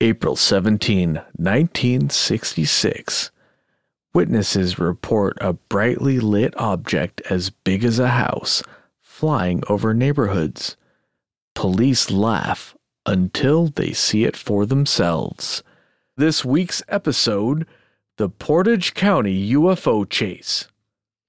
April 17, 1966. Witnesses report a brightly lit object as big as a house flying over neighborhoods. Police laugh until they see it for themselves. This week's episode The Portage County UFO Chase.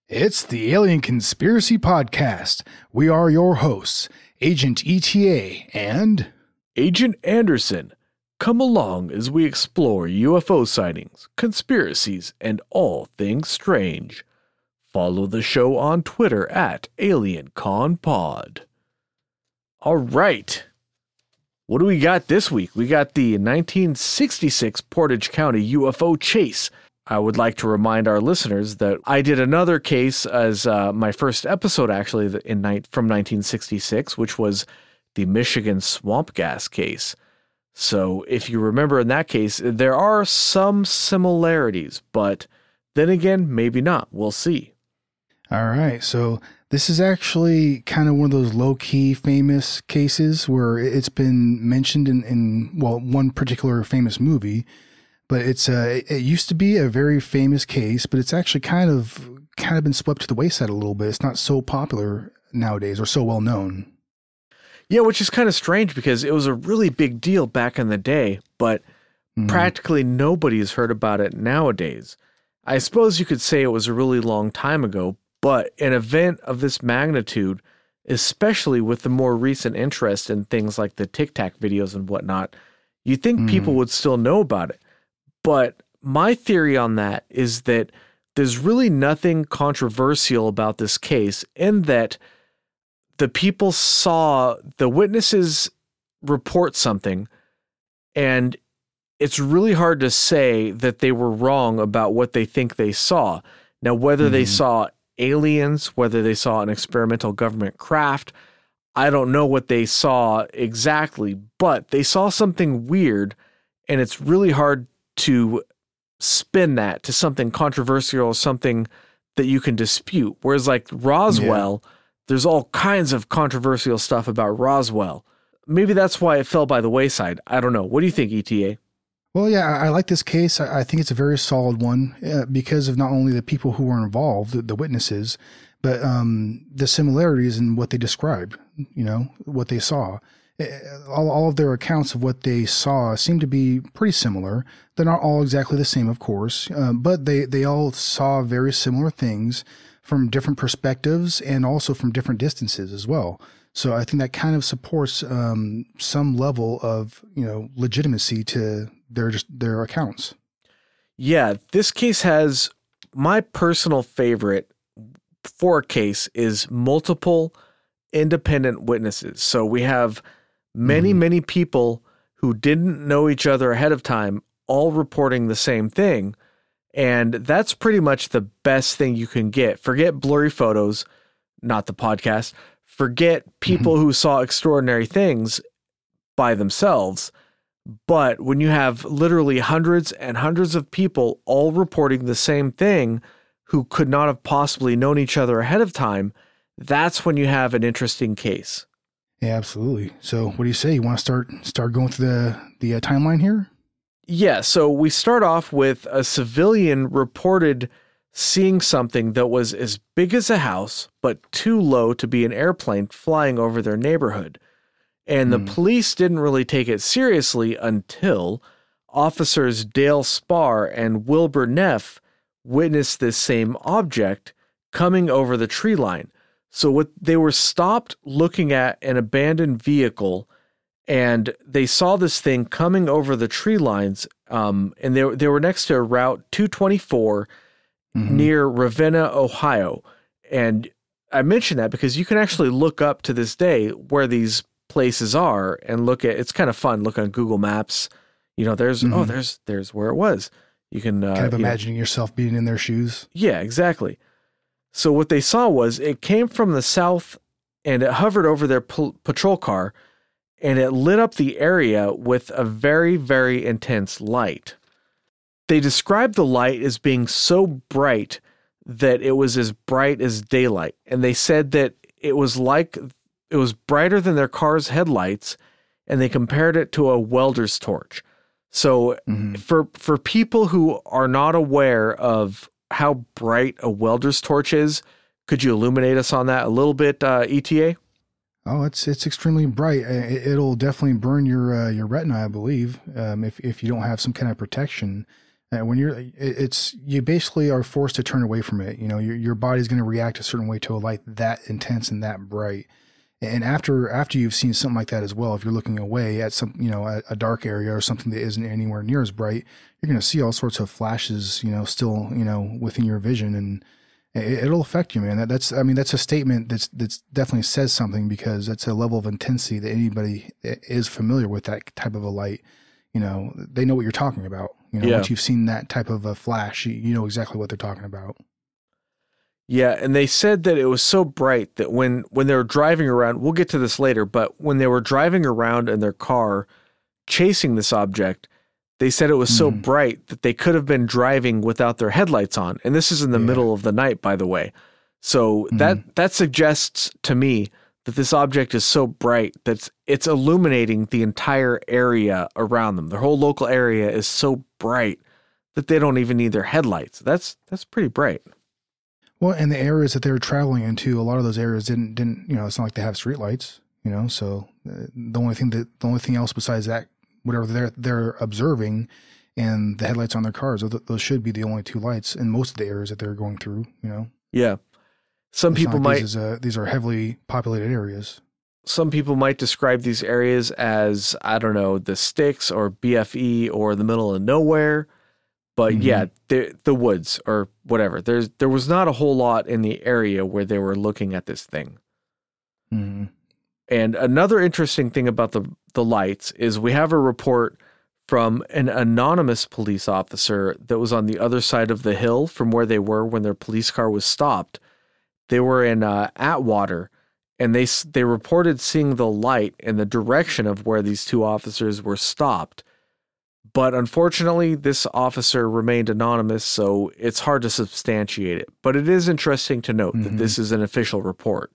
It's the Alien Conspiracy Podcast. We are your hosts, Agent ETA and Agent Anderson. Come along as we explore UFO sightings, conspiracies, and all things strange. Follow the show on Twitter at AlienConPod. All right. What do we got this week? We got the 1966 Portage County UFO chase. I would like to remind our listeners that I did another case as uh, my first episode, actually, in from 1966, which was the Michigan swamp gas case. So, if you remember in that case, there are some similarities, but then again, maybe not. We'll see. All right. So, this is actually kind of one of those low key famous cases where it's been mentioned in, in well, one particular famous movie, but it's uh, it used to be a very famous case, but it's actually kind of kind of been swept to the wayside a little bit. It's not so popular nowadays or so well known. Yeah, which is kind of strange because it was a really big deal back in the day, but mm. practically nobody has heard about it nowadays. I suppose you could say it was a really long time ago, but an event of this magnitude, especially with the more recent interest in things like the Tic Tac videos and whatnot, you think mm. people would still know about it. But my theory on that is that there's really nothing controversial about this case in that the people saw the witnesses report something and it's really hard to say that they were wrong about what they think they saw. Now, whether mm-hmm. they saw aliens, whether they saw an experimental government craft, I don't know what they saw exactly, but they saw something weird, and it's really hard to spin that to something controversial, something that you can dispute. Whereas, like Roswell, yeah there's all kinds of controversial stuff about Roswell. Maybe that's why it fell by the wayside. I don't know. What do you think, ETA? Well, yeah, I, like this case. I, think it's a very solid one uh, because of not only the people who were involved, the, witnesses, but um, the similarities in what they described. You know what they saw. Uh, all, all of their accounts of what they saw seem to be pretty similar. They're not all exactly the same, of course, uh, but they they all saw very similar things from different perspectives and also from different distances as well. So I think that kind of supports um, some level of you know legitimacy to their their accounts. Yeah, this case has my personal favorite for a case is multiple independent witnesses. So we have many mm. many people who didn't know each other ahead of time all reporting the same thing and that's pretty much the best thing you can get. Forget blurry photos, not the podcast. Forget people mm-hmm. who saw extraordinary things by themselves. But when you have literally hundreds and hundreds of people all reporting the same thing who could not have possibly known each other ahead of time, that's when you have an interesting case. Yeah, absolutely. So, what do you say? You want to start start going through the the uh, timeline here? Yeah, so we start off with a civilian reported seeing something that was as big as a house, but too low to be an airplane flying over their neighborhood. And the mm. police didn't really take it seriously until officers Dale Spaur and Wilbur Neff witnessed this same object coming over the tree line. So what they were stopped looking at an abandoned vehicle and they saw this thing coming over the tree lines. Um, and they they were next to Route 224 mm-hmm. near Ravenna, Ohio. And I mention that because you can actually look up to this day where these places are and look at. It's kind of fun. Look on Google Maps. You know, there's oh, mm-hmm. oh, there's there's where it was. You can uh, kind of imagining you know, yourself being in their shoes. Yeah, exactly. So what they saw was it came from the south and it hovered over their p- patrol car and it lit up the area with a very, very intense light. They described the light as being so bright that it was as bright as daylight, and they said that it was like it was brighter than their car's headlights, and they compared it to a welder's torch. So Mhm. for for people who are not aware of how bright a welder's torch is, could you illuminate us on that a little bit, uh, ETA? Oh, it's it's extremely bright. It, it'll definitely burn your uh, your retina, I believe, um, if if you don't have some kind of protection. Uh, when you're, it's you basically are forced to turn away from it. You know, your your body's going to react a certain way to a light that intense and that bright. And after after you've seen something like that as well, if you're looking away at some you know a, a dark area or something that isn't anywhere near as bright, you're going to see all sorts of flashes. You know, still you know within your vision and it, it'll affect you, man. That, that's, I mean, that's a statement that's that's definitely says something because that's a level of intensity that anybody is familiar with that type of a light. You know, they know what you're talking about. You know, Yeah. once you've seen that type of a flash, you, you know exactly what they're talking about. Yeah, and they said that it was so bright that when when they were driving around, we'll get to this later, but when they were driving around in their car chasing this object, they said it was so Mhm. bright that they could have been driving without their headlights on. And this is in the Yeah. middle of the night, by the way. So that that suggests to me that this object is so bright that it's, it's illuminating the entire area around them. Their whole local area is so bright that they don't even need their headlights. That's that's pretty bright. Well, and the areas that they were traveling into, a lot of those areas didn't didn't you know it's not like they have streetlights. You know, so uh, the only thing that the only thing else besides that, whatever they're they're observing, and the headlights on their cars, those, should be the only two lights in most of the areas that they're going through. You know. Yeah. Some It's people like might These, uh, these are heavily populated areas. some people might describe these areas as I don't know the sticks or BFE or the middle of nowhere, but Mhm. yeah, the the woods or whatever. There's there was not a whole lot in the area where they were looking at this thing. hmm And another interesting thing about the the lights is we have a report from an anonymous police officer that was on the other side of the hill from where they were when their police car was stopped. They were in uh, Atwater, and they they reported seeing the light in the direction of where these two officers were stopped. But unfortunately, this officer remained anonymous, so it's hard to substantiate it. But it is interesting to note that Mhm. this is an official report.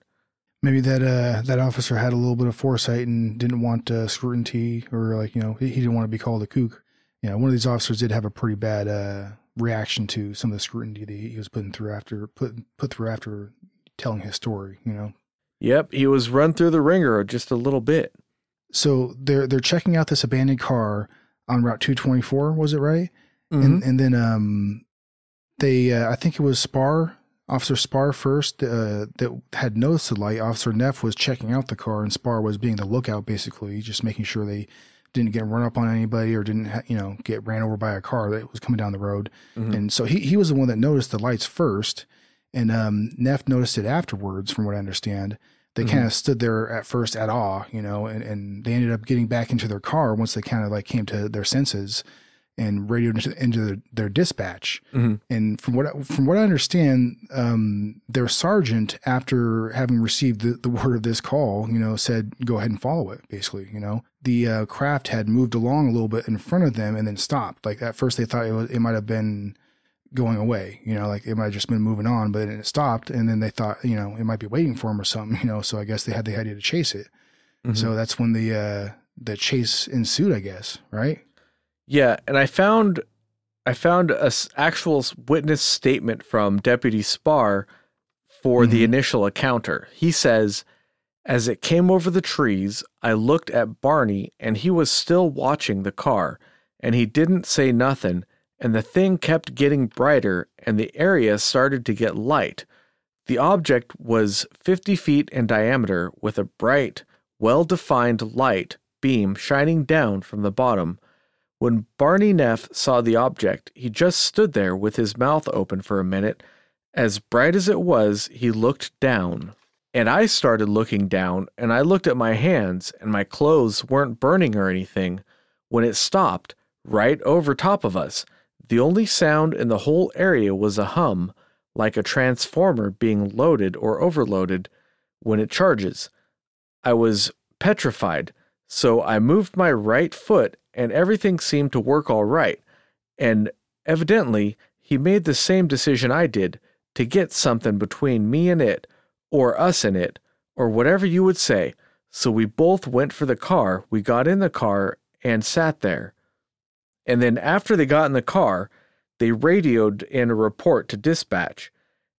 Maybe that uh, that officer had a little bit of foresight and didn't want uh, scrutiny, or like you know he, he didn't want to be called a kook. You know, one of these officers did have a pretty bad uh, reaction to some of the scrutiny that he he was putting through after put put through after telling his story. You know, Yep, he was run through the ringer just a little bit. so they're they're checking out this abandoned car on Route 224. Was it right? Mm-hmm. and and then um they uh, I think it was Spaur Officer Spaur first uh, that had noticed the light. Officer Neff was checking out the car, and Spaur was being the lookout, basically, just making sure they didn't get run up on anybody or didn't ha- you know get ran over by a car that was coming down the road. Mhm. And so he he was the one that noticed the lights first, and um, Neff noticed it afterwards, from what I understand. They Mhm. kind of stood there at first at awe, you know, and, and they ended up getting back into their car once they kind of like came to their senses and radioed into, into their, their dispatch. Mhm. And from what I- from what I understand, um, their sergeant, after having received the, the word of this call, you know, said, "Go ahead and follow it." Basically, you know, the uh, craft had moved along a little bit in front of them and then stopped. Like at first, they thought it was it might have been going away, you know, like it might have just been moving on, but then it stopped, and then they thought, you know, it might be waiting for them or something, you know. So I guess they had the idea to chase it. Mhm. So that's when the uh, the chase ensued, I guess, right? Yeah, and I found I found a s- actual witness statement from Deputy Spaur for the Mhm. initial encounter. He says, "As it came over the trees, I looked at Barney and he was still watching the car, and he didn't say nothing, and the thing kept getting brighter and the area started to get light. The object was 50 feet in diameter with a bright, well-defined light beam shining down from the bottom." When Barney Neff saw the object, he just stood there with his mouth open for a minute. As bright as it was, he looked down. And I started looking down, and I looked at my hands, and my clothes weren't burning or anything. When it stopped, right over top of us, the only sound in the whole area was a hum, like a transformer being loaded or overloaded when it charges. I was petrified, so I moved my right foot and everything seemed to work all right. And evidently, he made the same decision I did to get something between me and it, or us and it, or whatever you would say. So we both went for the car, we got in the car, and sat there. And then after they got in the car, they radioed in a report to dispatch,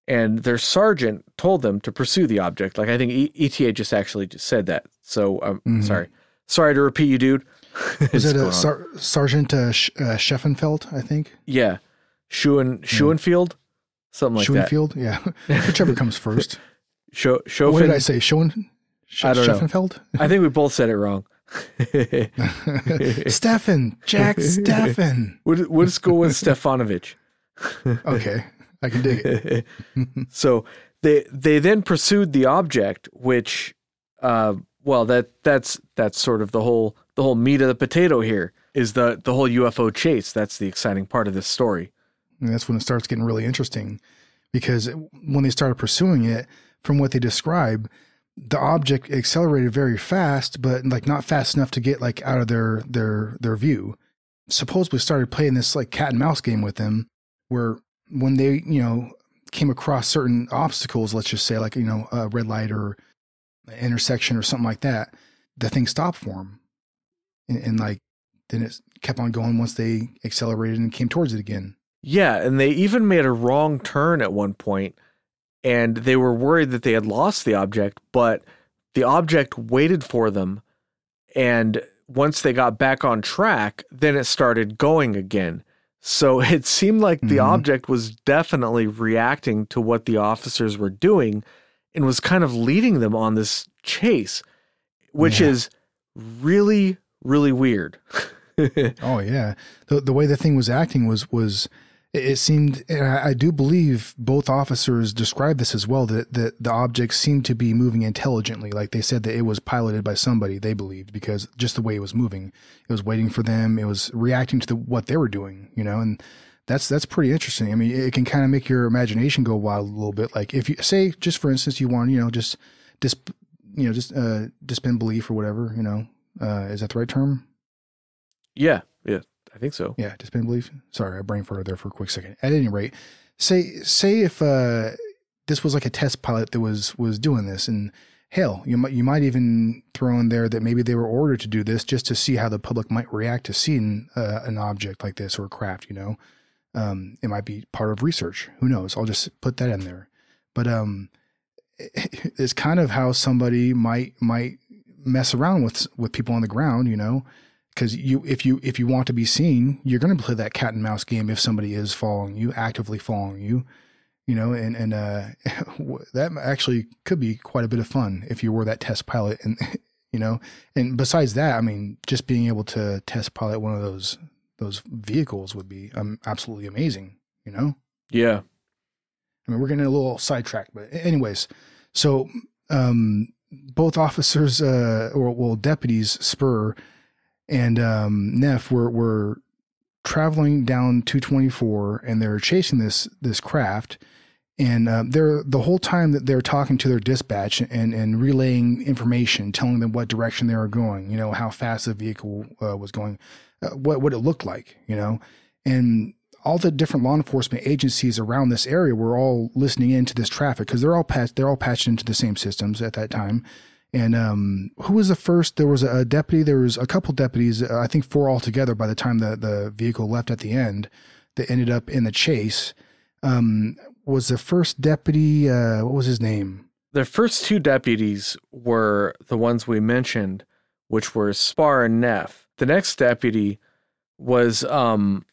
and their sergeant told them to pursue the object. Like I think e- ETA just actually just said that. So I'm um, mm-hmm. sorry, sorry to repeat you, dude. Was it a Sar- Sergeant uh, Sh- uh, Scheffenfeld? I think. Yeah, Schuen Schuenfield, something like Schuenfield? that. Yeah, whichever comes first. Show what did I say? Schoen? Sch- I don't Scheffenfeld? Know. I think we both said it wrong. Stefan, Jack Stefan. What, what school was Stefanovic? okay, I can dig it. so they they then pursued the object, which, uh, well, that that's that's sort of the whole the whole meat of the potato here is the the whole UFO chase. That's the exciting part of this story. And that's when it starts getting really interesting, because when they started pursuing it, from what they describe, the object accelerated very fast, but like not fast enough to get like out of their their their view. Supposedly started playing this like cat and mouse game with them, where when they you know came across certain obstacles, let's just say like you know a red light or intersection or something like that, the thing stopped for them, and, and like then it kept on going once they accelerated and came towards it again. Yeah, and they even made a wrong turn at one point and they were worried that they had lost the object, but the object waited for them. And once they got back on track, then it started going again. So it seemed like the mm-hmm. object was definitely reacting to what the officers were doing and was kind of leading them on this chase, which yeah. is really, really weird. oh yeah. The the way the thing was acting was was it seemed, I do believe both officers described this as well, that, that the object seemed to be moving intelligently. Like they said that it was piloted by somebody they believed because just the way it was moving, it was waiting for them. It was reacting to the, what they were doing, you know, and that's, that's pretty interesting. I mean, it can kind of make your imagination go wild a little bit. Like if you say, just for instance, you want, you know, just, dis, you know, just, uh, belief or whatever, you know, uh, is that the right term? Yeah. Yeah. I think so. Yeah, disband belief. Sorry, I brain farted there for a quick second. At any rate, say say if uh, this was like a test pilot that was was doing this, and hell, you might you might even throw in there that maybe they were ordered to do this just to see how the public might react to seeing uh, an object like this or a craft. You know, um, it might be part of research. Who knows? I'll just put that in there. But um, it's kind of how somebody might might mess around with with people on the ground. You know? Because you if you if you want to be seen you're going to play that cat and mouse game if somebody is following you actively following you you know? And and uh, that actually could be quite a bit of fun if you were that test pilot and you know? And besides that i mean just being able to test pilot one of those those vehicles would be um, absolutely amazing you know? Yeah. I mean we're getting a little sidetracked but anyways so um both officers uh or well deputies spur and um, Neff were were traveling down 224, and they're chasing this this craft. And uh, they're the whole time that they're talking to their dispatch and, and relaying information, telling them what direction they were going, you know, how fast the vehicle uh, was going, uh, what what it looked like, you know, and all the different law enforcement agencies around this area were all listening into this traffic because they're all patched they're all patched into the same systems at that time and um, who was the first? There was a deputy. There was a couple deputies. Uh, I think four altogether. By the time the the vehicle left at the end, that ended up in the chase. Um, was the first deputy? Uh, what was his name? The first two deputies were the ones we mentioned, which were Spaur and Neff. The next deputy was um,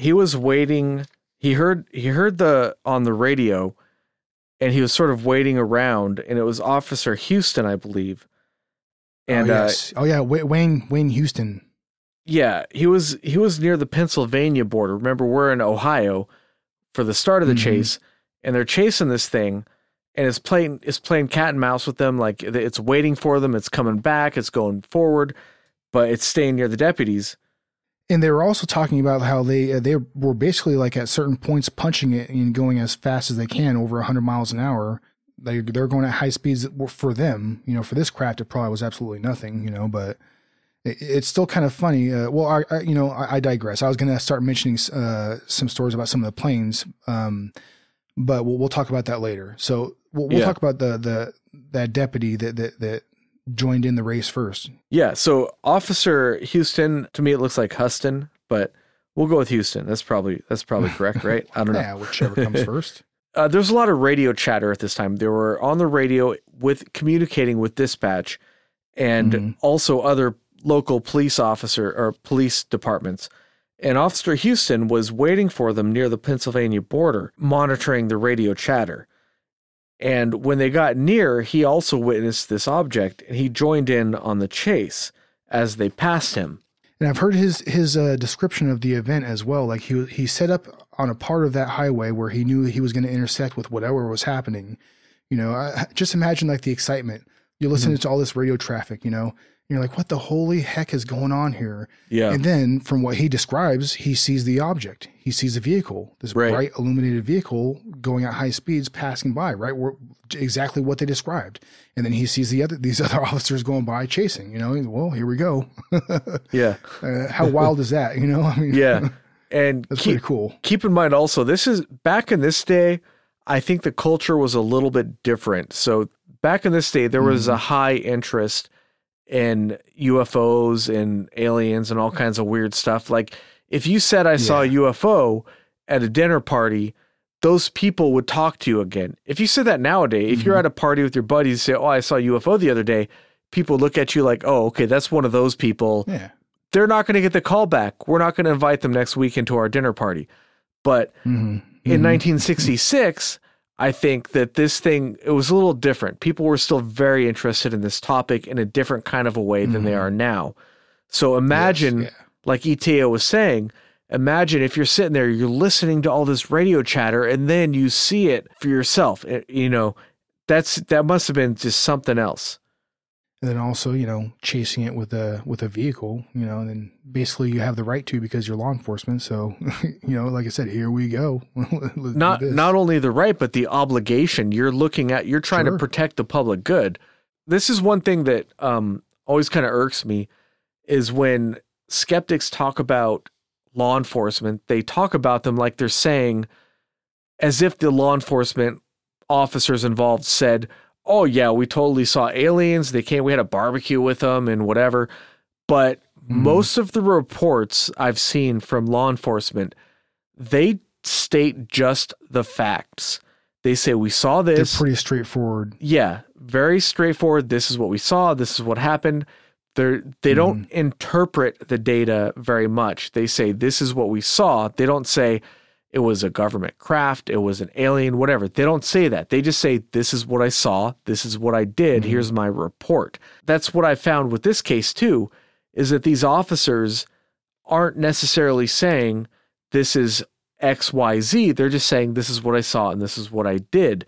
he was waiting. He heard he heard the on the radio and he was sort of waiting around, and it was Officer Houston, I believe. And oh, yes. uh, oh yeah, Wayne Wayne Houston. Yeah, he was he was near the Pennsylvania border. Remember, we're in Ohio for the start of the mm-hmm. chase, and they're chasing this thing, and it's playing it's playing cat and mouse with them. Like it's waiting for them. It's coming back. It's going forward, but it's staying near the deputies and they were also talking about how they uh, they were basically like at certain points punching it and going as fast as they can over 100 miles an hour. They they're going at high speeds for them. You know, for this craft, it probably was absolutely nothing. You know, but it, it's still kind of funny. Uh, well, I, I, you know I, I, digress. I was going to start mentioning uh, some stories about some of the planes, um, but we'll, we'll talk about that later. So we'll, we'll yeah. talk about the the that deputy that that that joined in the race first. Yeah. So Officer Houston, to me, it looks like Huston, but we'll go with Houston. That's probably that's probably correct, right? I don't know. Yeah, whichever comes first. Uh, there's a lot of radio chatter at this time. They were on the radio with communicating with dispatch, and Mhm. also other local police officer or police departments. And Officer Houston was waiting for them near the Pennsylvania border, monitoring the radio chatter. And when they got near, he also witnessed this object and he joined in on the chase as they passed him. And I've heard his his uh, description of the event as well. Like he he set up on a part of that highway where he knew he was going to intersect with whatever was happening. You know, I, just imagine like the excitement. You're listening to all this radio traffic. You know, you're like, what the holy heck is going on here? Yeah. And then from what he describes, he sees the object. He sees a vehicle, this Right. bright illuminated vehicle going at high speeds, passing by, right? Where, exactly what they described. And then he sees the other these other officers going by chasing. You know, He's, well, here we go. yeah. Uh, how wild is that? You know, I mean, Yeah. And that's keep, pretty cool. keep in mind also this is back in this day i think the culture was a little bit different so back in this day there was a high interest in ufos and aliens and all kinds of weird stuff. Like if you said i saw a ufo at a dinner party those people would talk to you again. If you said that nowadays if you're at a party with your buddies and say oh i saw a ufo the other day people look at you like oh okay that's one of those people. Yeah. they're not going to get the call back. We're not going to invite them next week into our dinner party. But hmm in 1966, I think that this thing it was a little different. People were still very interested in this topic in a different kind of a way than they mm-hmm. are now. So imagine, yeah. like ETA was saying, imagine if you're sitting there, you're listening to all this radio chatter, and then you see it for yourself. It- you know, that's that must have been just something else. And then also, you know, chasing it with a with a vehicle, you know, and then basically you have the right to because you're law enforcement. So, you know, like I said, here we go. Not not only the right but the obligation you're looking at you're trying to protect the public good this is one thing that um always kind of irks me is when skeptics talk about law enforcement they talk about them like they're saying as if the law enforcement officers involved said oh yeah we totally saw aliens they came we had a barbecue with them and whatever but Mhm. most of the reports i've seen from law enforcement they state just the facts. They say we saw this. They're pretty straightforward. yeah, very straightforward. This is what we saw. This is what happened. They're, they don't Mm-hmm. interpret the data very much. They say this is what we saw. They don't say it was a government craft, it was an alien, whatever. They don't say that. They just say this is what I saw. This is what I did. Mm-hmm. Here's my report. That's what I found with this case too, is that these officers aren't necessarily saying this is XYZ. They're just saying this is what I saw and this is what I did.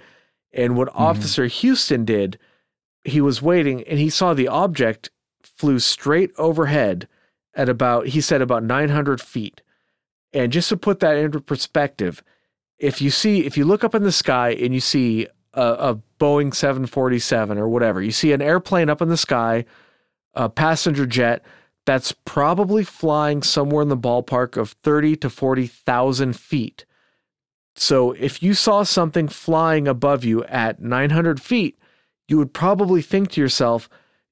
And what Officer Houston did, he was waiting and he saw the object flew straight overhead at about, he said, about 900 feet. And just to put that into perspective, if you see, if you look up in the sky and you see a, a Boeing 747 or whatever, you see an airplane up in the sky, a passenger jet, that's probably flying somewhere in the ballpark of 30 to 40,000 feet. So if you saw something flying above you at 900 feet, you would probably think to yourself,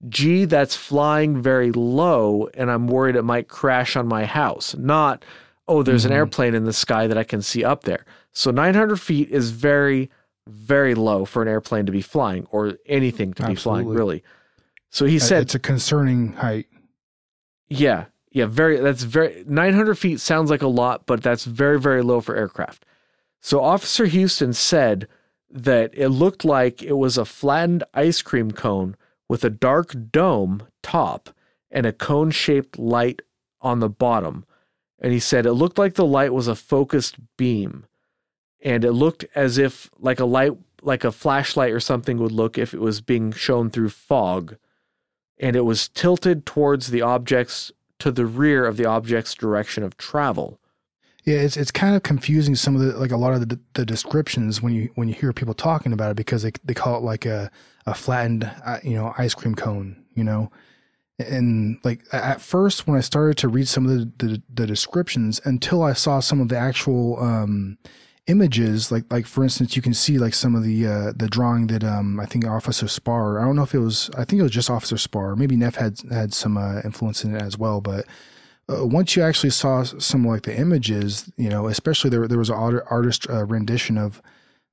gee, that's flying very low, and I'm worried it might crash on my house. Not, oh, there's an Mhm. airplane in the sky that I can see up there. So 900 feet is very, very low for an airplane to be flying or anything to be flying, really. So he Uh, said, it's a concerning height. yeah, yeah, very. That's very. Nine hundred feet sounds like a lot, but that's very, very low for aircraft. So Officer Houston said that it looked like it was a flattened ice cream cone with a dark dome top and a cone-shaped light on the bottom. And he said it looked like the light was a focused beam, and it looked as if like a light, like a flashlight or something would look if it was being shown through fog. And it was tilted towards the objects to the rear of the object's direction of travel. Yeah, it's it's kind of confusing some of the like a lot of the, the descriptions when you when you hear people talking about it because they they call it like a a flattened uh, you know ice cream cone you know and like at first when I started to read some of the the, the descriptions until I saw some of the actual um, images like like for instance you can see like some of the uh, the drawing that um I think Officer Spaur I don't know if it was I think it was just Officer Spaur maybe Neff had had some uh, influence in it as well but uh, once you actually saw some like the images, you know, especially there there was an artist uh, rendition of,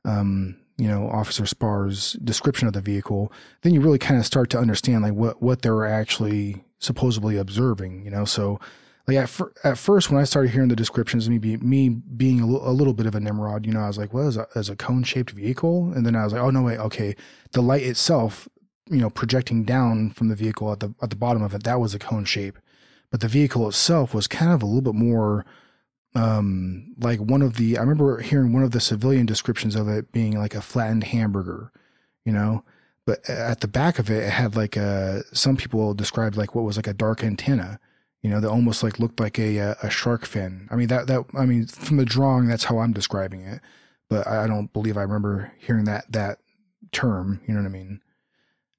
um, you know, Officer Spaur's description of the vehicle. Then you really kind of start to understand like what what they're actually supposedly observing. You know, so like at, fir- at first when I started hearing the descriptions, me be, me being a, l- a little bit of a Nimrod, you know, I was like, well, as a, as a cone shaped vehicle, and then I was like, oh no, wait, okay, the light itself, you know, projecting down from the vehicle at the at the bottom of it, that was a cone shape, but the vehicle itself was kind of a little bit more. Um, like one of the, I remember hearing one of the civilian descriptions of it being like a flattened hamburger, you know, but at the back of it, it had like a, some people described like what was like a dark antenna, you know, that almost like looked like a a shark fin. I mean that that I mean from the drawing that's how I'm describing it, but I don't believe I remember hearing that that term. You know what I mean?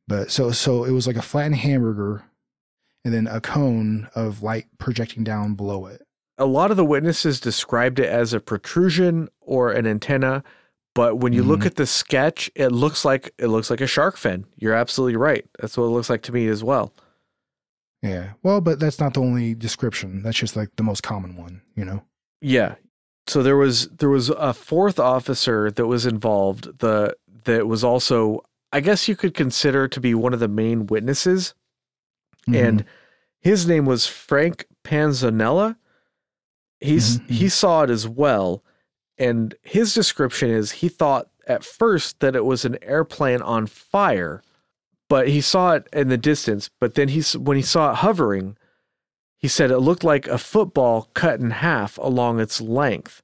But so so it was like a flattened hamburger, and then a cone of light projecting down below it. A lot of the witnesses described it as a protrusion or an antenna, but when you mm-hmm. look at the sketch, it looks like it looks like a shark fin. You're absolutely right. That's what it looks like to me as well. Yeah. Well, but that's not the only description. That's just like the most common one, you know. Yeah. So there was there was a fourth officer that was involved. The that was also I guess you could consider to be one of the main witnesses. Mm-hmm. And his name was Frank Panzanella. He's mm-hmm. he mm-hmm. saw it as well. And his description is he thought at first that it was an airplane on fire but he saw it in the distance. But then he, when he saw it hovering, he said it looked like a football cut in half along its length,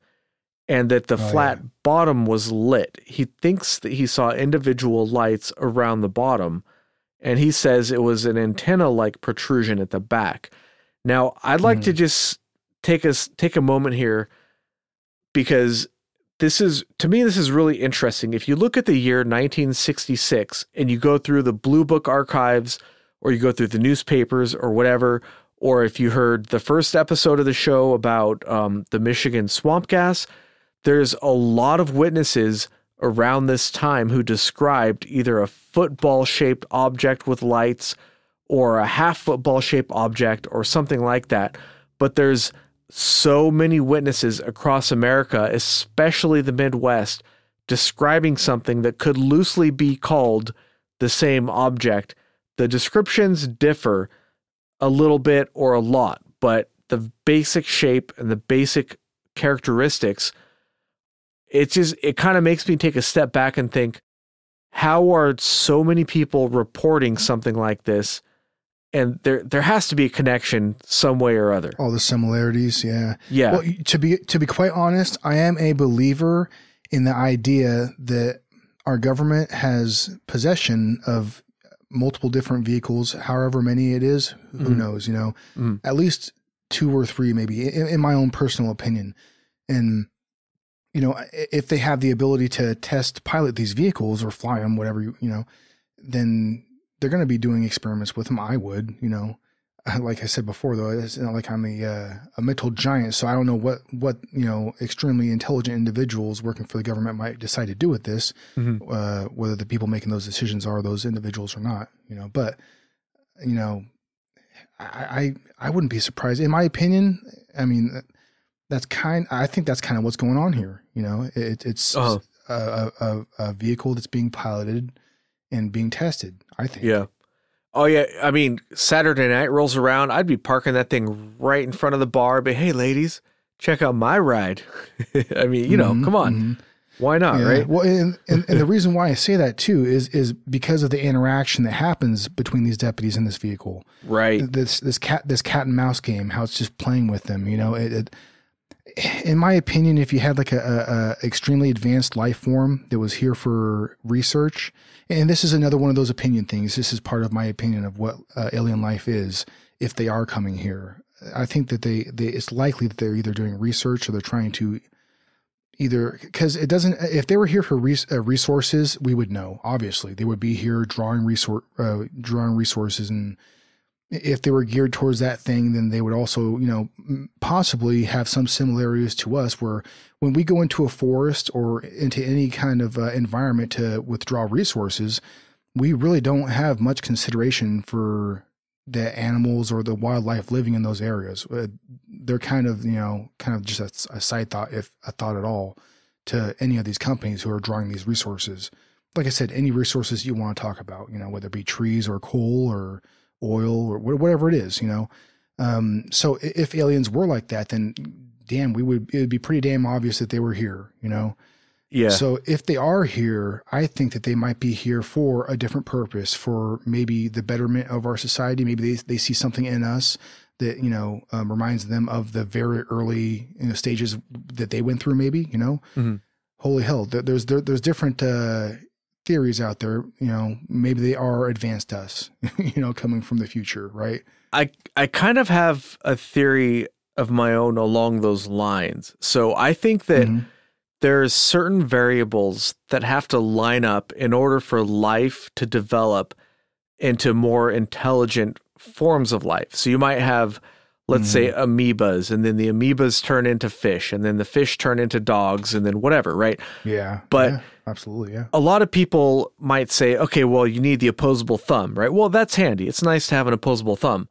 and that the oh, flat yeah. bottom was lit. He thinks that he saw individual lights around the bottom, and he says it was an antenna-like protrusion at the back. Now, I'd like mm. to just take us take a moment here because this is to me this is really interesting. If you look at the year 1966 and you go through the Blue Book archives or you go through the newspapers or whatever, or if you heard the first episode of the show about um, the Michigan swamp gas, there's a lot of witnesses around this time who described either a football shaped object with lights or a half football shaped object or something like that. But there's so many witnesses across America, especially the Midwest, describing something that could loosely be called the same object. The descriptions differ a little bit or a lot, but the basic shape and the basic characteristics, it just it kind of makes me take a step back and think, how are so many people reporting something like this? And there there has to be a connection some way or other. All the similarities, yeah. Yeah. Well, to be to be quite honest, I am a believer in the idea that our government has possession of multiple different vehicles, however many it is, who mm knows, you know. mm At least two or three maybe in, in my own personal opinion. And you know, if they have the ability to test pilot these vehicles or fly them whatever you, you know, then they're going to be doing experiments with them. I would, you know, like I said before, though, it's not like I'm a uh, a mental giant, so I don't know what what you know extremely intelligent individuals working for the government might decide to do with this. Mm-hmm. Uh, whether the people making those decisions are those individuals or not, you know. But you know, I I, I wouldn't be surprised. In my opinion, I mean, that's kind. I think that's kind of what's going on here. You know, it, it's uh-huh. a, a, a vehicle that's being piloted and being tested. I think. Yeah. Oh yeah. I mean, Saturday night rolls around. I'd be parking that thing right in front of the bar. But hey, ladies, check out my ride. I mean, you know, mm-hmm, come on. Mm-hmm. Why not, yeah. right? Well, and, and, and the reason why I say that too is is because of the interaction that happens between these deputies in this vehicle. Right. This this cat this cat and mouse game, how it's just playing with them. You know, it, it in my opinion, if you had like a, a, extremely advanced life form that was here for research, and this is another one of those opinion things. This is part of my opinion of what uh, alien life is if they are coming here. I think that they, they it's likely that they're either doing research or they're trying to either because it doesn't if they were here for res, uh, resources we would know obviously they would be here drawing resource uh, drawing resources and if they were geared towards that thing, then they would also, you know, possibly have some similarities to us where when we go into a forest or into any kind of uh, environment to withdraw resources, we really don't have much consideration for the animals or the wildlife living in those areas. Uh, they're kind of you know kind of just a, a side thought, if a thought at all, to any of these companies who are drawing these resources. Like I said, any resources you want to talk about, you know, whether it be trees or coal or oil or whatever it is, you know. Um, so if aliens were like that, then damn, we would it would be pretty damn obvious that they were here, you know. Yeah. So if they are here, I think that they might be here for a different purpose, for maybe the betterment of our society. Maybe they they see something in us that you know um, reminds them of the very early you know, stages that they went through. Maybe you know, Mhm. holy hell, there, there's there, there's different uh, theories out there. You know, maybe they are advanced us. you know, coming from the future, right? I I kind of have a theory of my own along those lines. So I think that Mhm. there's certain variables that have to line up in order for life to develop into more intelligent forms of life. So you might have let's say mm-hmm. amoebas and then the amoebas turn into fish and then the fish turn into dogs and then whatever, right? Yeah, But- yeah, absolutely, yeah. a lot of people might say, okay, well, you need the opposable thumb, right? Well, that's handy. It's nice to have an opposable thumb.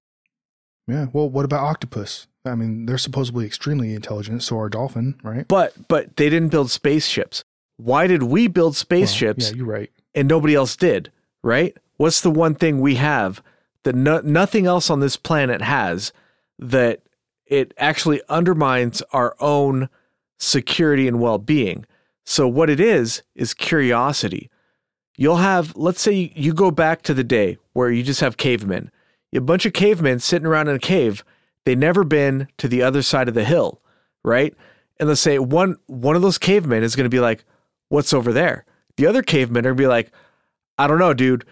Yeah. Well, what about octopus? I mean, they're supposedly extremely intelligent. So are dolphin, right? But but they didn't build spaceships. Why did we build Well, spaceships yeah, you're right. and nobody else did, right? What's the one thing we have that no, nothing else on this planet has that it actually undermines our own security and well-being? So what it is is curiosity. You'll have let's say you go back to the day where you just have cavemen. A bunch of cavemen sitting around in a cave. They've never been to the other side of the hill, right? And let's say one one of those cavemen is going to be like, "What's over there?" The other cavemen are going to be like, "I don't know, dude.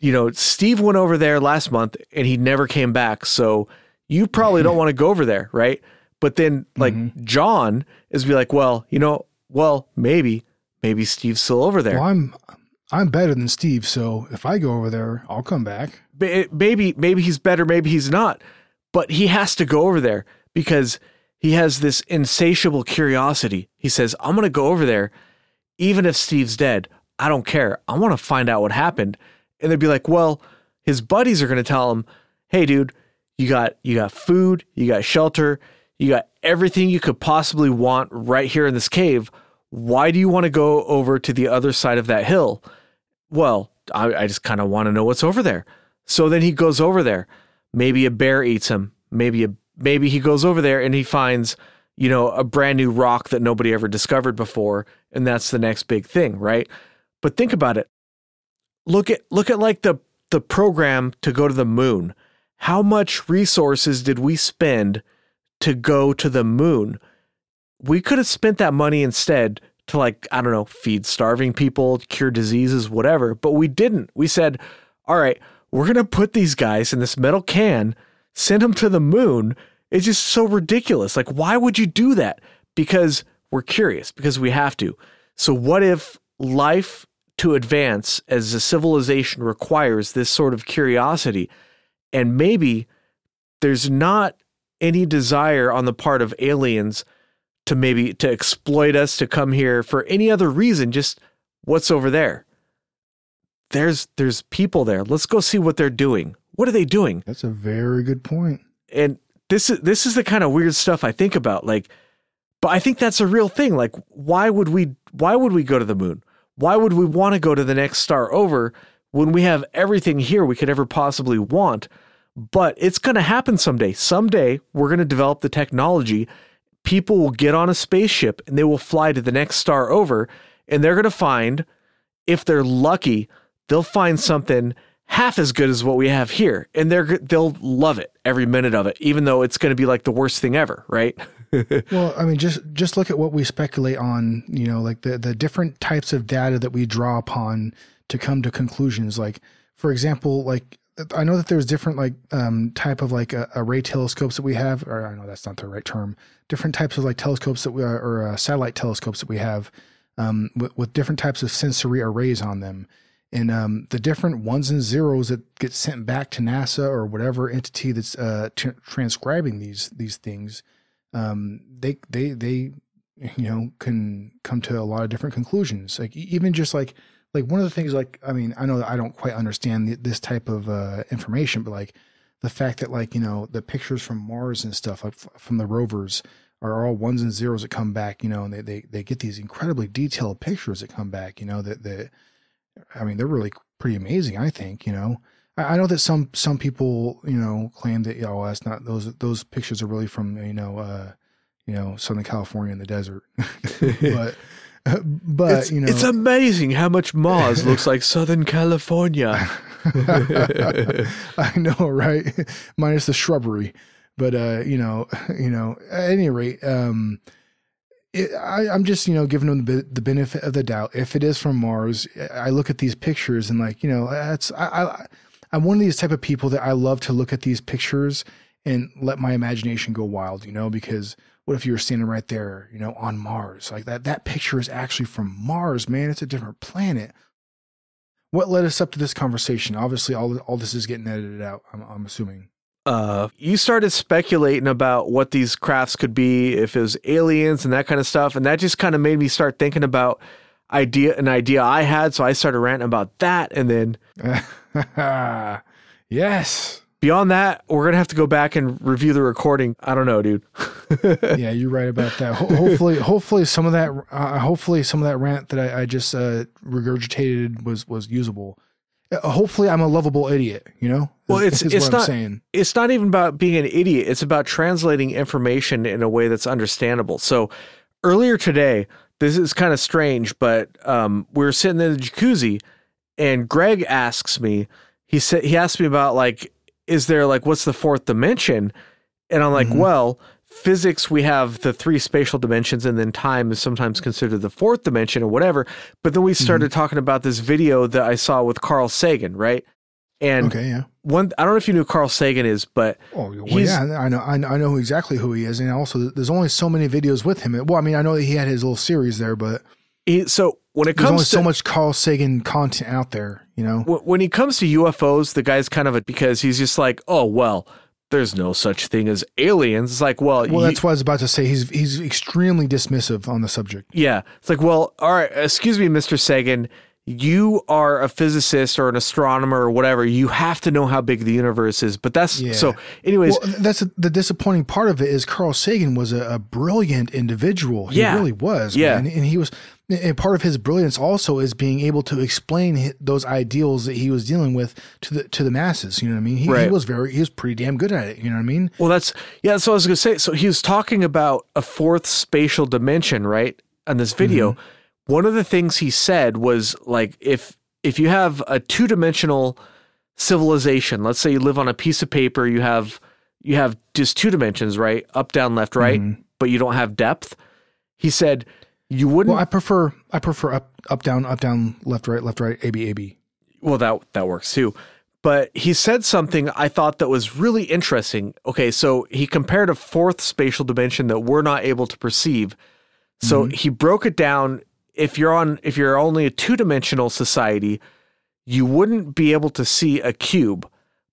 You know, Steve went over there last month and he never came back, so you probably don't want to go over there, right?" But then like mm-hmm. John is be like, "Well, you know, well, maybe maybe Steve's still over there." Well, I'm I'm better than Steve, so if I go over there, I'll come back. Ba- eh, maybe maybe he's better maybe he's not but he has to go over there because he has this insatiable curiosity he says i'm going to go over there even if steve's dead i don't care i want to find out what happened and they'd be like well his buddies are going to tell him hey dude you got you got food you got shelter you got everything you could possibly want right here in this cave why do you want to go over to the other side of that hill well, I, I just kind of want to know what's over there. So then he goes over there. Maybe a bear eats him. Maybe a maybe he goes over there and he finds, you know, a brand new rock that nobody ever discovered before, and that's the next big thing, right? But think about it. Look at look at like the the program to go to the moon. How much resources did we spend to go to the moon? We could have spent that money instead to like I don't know, feed starving people, cure diseases, whatever. But we didn't. We said, "All right, we're gonna put these guys in this metal can, send them to the moon." It's just so ridiculous. Like, why would you do that? Because we're curious. Because we have to. So, what if life to advance as a civilization requires this sort of curiosity, and maybe there's not any desire on the part of aliens to maybe to exploit us to come here for any other reason just what's over there. There's there's people there. Let's go see what they're doing. What are they doing? That's a very good point. and this is this is the kind of weird stuff i think about like but i think that's a real thing. Like why would we why would we go to the moon? Why would we want to go to the next star over when we have everything here we could ever possibly want but it's going to happen someday someday we're going to develop the technology people will get on a spaceship and they will fly to the next star over and they're going to find if they're lucky they'll find something half as good as what we have here and they're they'll love it every minute of it even though it's going to be like the worst thing ever right Well, I mean, just just look at what we speculate on. You know, like the the different types of data that we draw upon to come to conclusions. Like, for example, like I know that there's different like um, type of like uh, array telescopes that we have, or I know that's not the right term. Different types of like telescopes that we are, or uh, satellite telescopes that we have um, with, with different types of sensory arrays on them. And um, the different ones and zeros that get sent back to NASA or whatever entity that's uh, tr- transcribing these these things, um, they they they you know can come to a lot of different conclusions. Like even just like like one of the things like I mean I know that I don't quite understand th- this type of uh, information, but like the fact that like you know the pictures from Mars and stuff like from the rovers are all ones and zeros that come back, you know, and they they, they get these incredibly detailed pictures that come back, you know, that that I mean they're really pretty amazing, I think, you know. I, I know that some some people, you know, claim that oh that's not those those pictures are really from you know uh you know Southern California in the desert, but. But it's, you know, it's amazing how much Mars looks like Southern California. I know, right? Minus the shrubbery, but uh, you know, you know. At any rate, um, it, I, I'm just you know giving them the, the benefit of the doubt. If it is from Mars, I look at these pictures and like you know, that's I, I I'm one of these type of people that I love to look at these pictures and let my imagination go wild, you know, because what if you were standing right there, you know, on Mars? Like that that picture is actually from Mars, man. It's a different planet. What led us up to this conversation? Obviously, all all this is getting edited out. I'm, I'm assuming. Uh, you started speculating about what these crafts could be, if it was aliens and that kind of stuff, and that just kind of made me start thinking about idea an idea I had. So I started ranting about that, and then yes, beyond that, we're gonna have to go back and review the recording. I don't know, dude. yeah, you're right about that. Ho- hopefully, hopefully some of that, uh, hopefully some of that rant that I, I just uh, regurgitated was was usable. Uh, hopefully, I'm a lovable idiot. You know. Well, it's it's what not I'm saying. it's not even about being an idiot. It's about translating information in a way that's understandable. So earlier today, this is kind of strange, but um, we were sitting in the jacuzzi, and Greg asks me. He said he asked me about like is there like what's the fourth dimension? And I'm like, Mhm. well, physics we have the three spatial dimensions and then time is sometimes considered the fourth dimension or whatever. But then we started talking about this video that I saw with Carl Sagan, right? And Okay, yeah. one I don't know if you knew Carl Sagan is, but Oh, well, yeah. I know. I know I know exactly who he is, and also there's only so many videos with him. Well, I mean, I know that he had his little series there, but he so when it there's comes to so much Carl Sagan content out there. You know. when he comes to UFOs, the guy's kind of a because he's just like, oh well, there's no such thing as aliens. It's like, well, Well, that's what I was about to say. He's he's extremely dismissive on the subject. Yeah. It's like, well, all right, excuse me, Mr. Sagan. You are a physicist or an astronomer or whatever. You have to know how big the universe is. But that's Yeah. so, anyways, Well, that's the disappointing part of it is Carl Sagan was a, a brilliant individual. He Yeah. really was. Yeah. man. and he was. And part of his brilliance also is being able to explain those ideals that he was dealing with to the to the masses. You know what I mean? He, he was very he was pretty damn good at it. You know what I mean? well, that's, yeah, that's what I was going to say. So he was talking about a fourth spatial dimension, right? On this video. Mm-hmm. One of the things he said was like, if, if you have a two dimensional civilization, let's say you live on a piece of paper, you have, you have just two dimensions, right? Up, down, left, right, Mm-hmm. but you don't have depth. He said, you wouldn't Well, I prefer I prefer up up down up down left right left right A B A B. Well, that that works too. But he said something I thought that was really interesting. Okay, so he compared a fourth spatial dimension that we're not able to perceive. So mm-hmm. he broke it down. If you're on, if you're only a two-dimensional society, you wouldn't be able to see a cube,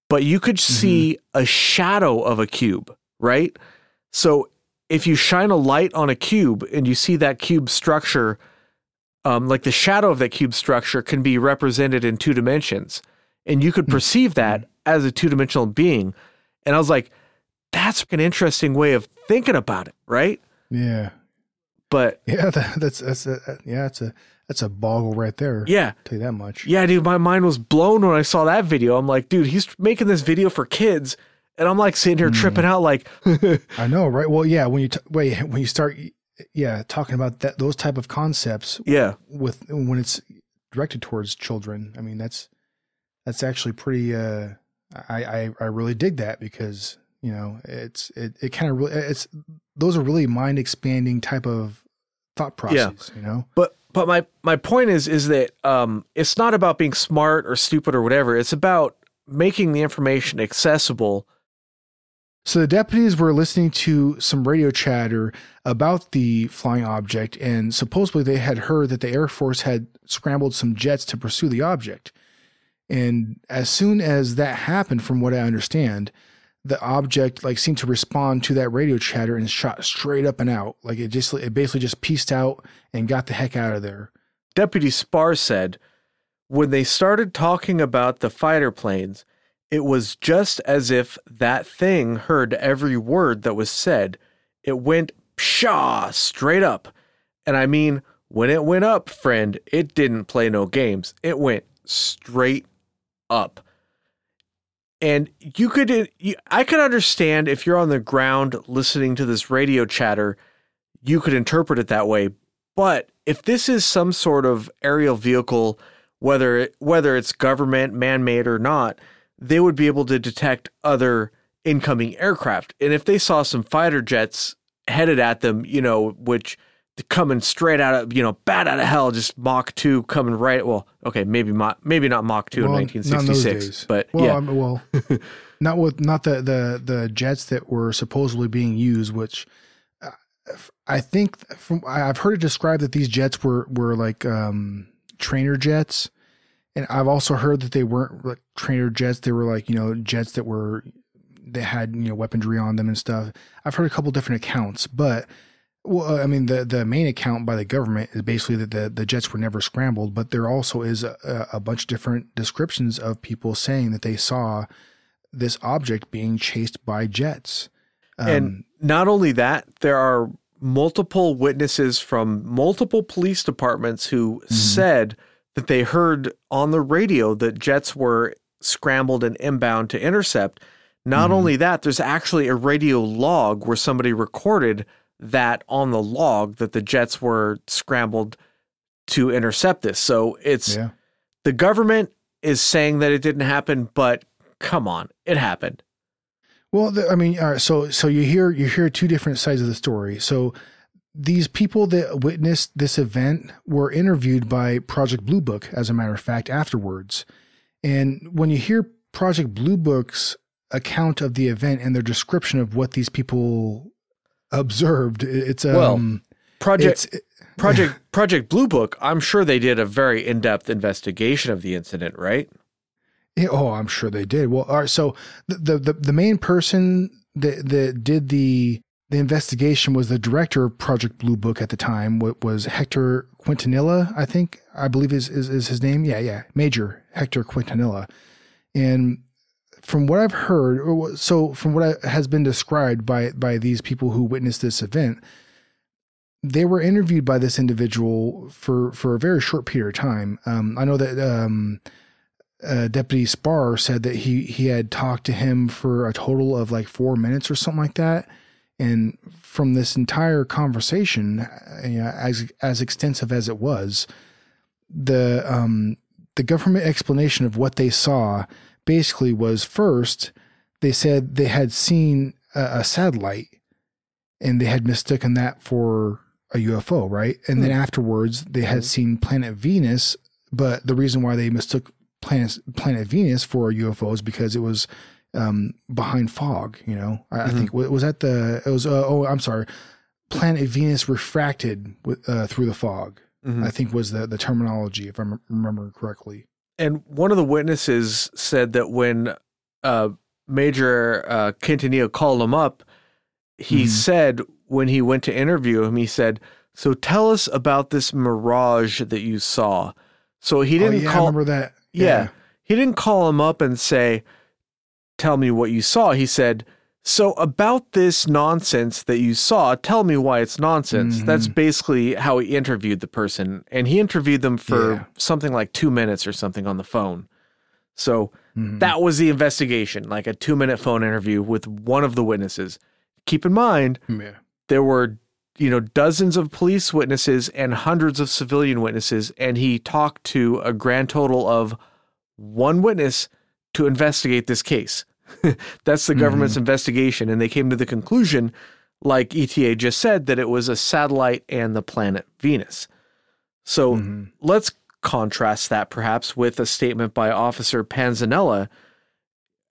but you could mm-hmm. see a shadow of a cube, right? So if you shine a light on a cube and you see that cube structure, um, like the shadow of that cube structure can be represented in two dimensions, and you could perceive that as a two-dimensional being. And I was like, that's an interesting way of thinking about it, right? Yeah, But yeah. That, that's that's a, yeah. That's a that's a boggle right there. yeah, tell you that much. yeah, dude, my mind was blown when I saw that video. I'm like, dude, he's making this video for kids, and I'm like sitting here tripping out, like, I know, right? Well, yeah. When you t- wait, when you start, yeah, talking about that those type of concepts yeah, with when it's directed towards children. I mean, that's that's actually pretty. uh I I, I really dig that because you know it's it, it kind of really it's those are really mind expanding type of thought process. yeah. You know. But but my my point is is that um it's not about being smart or stupid or whatever. It's about making the information accessible. So the deputies were listening to some radio chatter about the flying object, and supposedly they had heard that the Air Force had scrambled some jets to pursue the object. And as soon as that happened, from what I understand, the object like seemed to respond to that radio chatter and shot straight up and out. Like it just it basically just pieced out and got the heck out of there. Deputy Spaur said when they started talking about the fighter planes, It was just as if that thing heard every word that was said. It went pshaw straight up. And I mean, when it went up, friend, it didn't play no games. It went straight up. And you could, uh, I could understand if you're on the ground listening to this radio chatter, you could interpret it that way. But if this is some sort of aerial vehicle, whether whether it's government, man-made or not, they would be able to detect other incoming aircraft. And if they saw some fighter jets headed at them, you know, which coming straight out of you know bad out of hell, just Mach two coming right. Well, okay, maybe Mach, maybe not Mach two well, in 1966, but well, yeah, I mean, well, not with not the the the jets that were supposedly being used, which. Uh, I think from I've heard it described that these jets were were like um, trainer jets, and I've also heard that they weren't like trainer jets. They were like you know jets that were they had you know weaponry on them and stuff. I've heard a couple different accounts, but well, I mean, the the main account by the government is basically that the, the jets were never scrambled, but there also is a, a bunch of different descriptions of people saying that they saw this object being chased by jets. Um, and not only that, there are multiple witnesses from multiple police departments who mm-hmm. said that they heard on the radio that jets were scrambled and inbound to intercept. Not mm-hmm. only that, there's actually a radio log where somebody recorded that on the log that the jets were scrambled to intercept this. So it's yeah. the government is saying that it didn't happen, but come on, it happened. Well, the, I mean, all right, so so you hear you hear two different sides of the story. So these people that witnessed this event were interviewed by Project Blue Book, as a matter of fact, afterwards. And when you hear Project Blue Book's account of the event and their description of what these people observed. It's um, well, project it's, project Project Blue Book. I'm sure they did a very in depth investigation of the incident, right? Yeah, oh, I'm sure they did. Well, all right. So the the the main person that that did the the investigation was the director of Project Blue Book at the time. What was Hector Quintanilla? I think I believe is, is is his name. Yeah, yeah, Major Hector Quintanilla. And from what I've heard, or so from what has been described by by these people who witnessed this event, they were interviewed by this individual for for a very short period of time. Um, I know that um, uh, Deputy Spaur said that he he had talked to him for a total of like four minutes or something like that. And from this entire conversation, you know, as as extensive as it was, the um, the government explanation of what they saw basically was first, they said they had seen a, a satellite and they had mistaken that for a UFO, right? And mm. then hmm. afterwards, they had hmm. seen planet Venus, but the reason why they mistook planet planet Venus for a UFO is because it was um, behind fog. You know, I, mm-hmm. I, think was that the it was uh, oh I'm sorry, planet Venus refracted with, uh, through the fog. Mm-hmm. I think was the the terminology if I remember correctly and one of the witnesses said that when uh, Major uh, Quintanilla called him up, he mm-hmm. said when he went to interview him, he said, "So tell us about this mirage that you saw." So he oh, didn't oh, yeah, call. I remember that. Yeah. yeah, he didn't call him up and say, "Tell me what you saw." He said, so, about this nonsense that you saw, tell me why it's nonsense. Mm-hmm. That's basically how he interviewed the person. And he interviewed them for yeah. something like two minutes or something on the phone. So, mm-hmm. that was the investigation, like a two minute phone interview with one of the witnesses. Keep in mind, yeah. there were, you know, dozens of police witnesses and hundreds of civilian witnesses. And he talked to a grand total of one witness to investigate this case. That's the government's mm-hmm. investigation. And they came to the conclusion, like ETA just said, that it was a satellite and the planet Venus. So mm-hmm. let's contrast that perhaps with a statement by Officer Panzanella.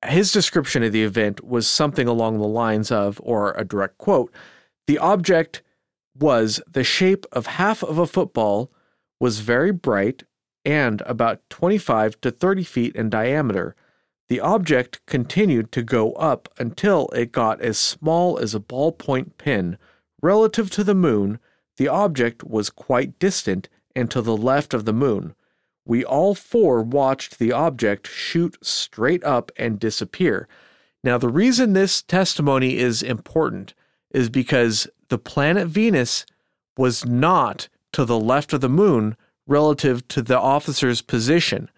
His description of the event was something along the lines of, or a direct quote, the object was the shape of half of a football, was very bright, and about 25 to 30 feet in diameter the object continued to go up until it got as small as a ballpoint pin. Relative to the moon, the object was quite distant and to the left of the moon. We all four watched the object shoot straight up and disappear. Now, the reason this testimony is important is because the planet Venus was not to the left of the moon relative to the officer's position.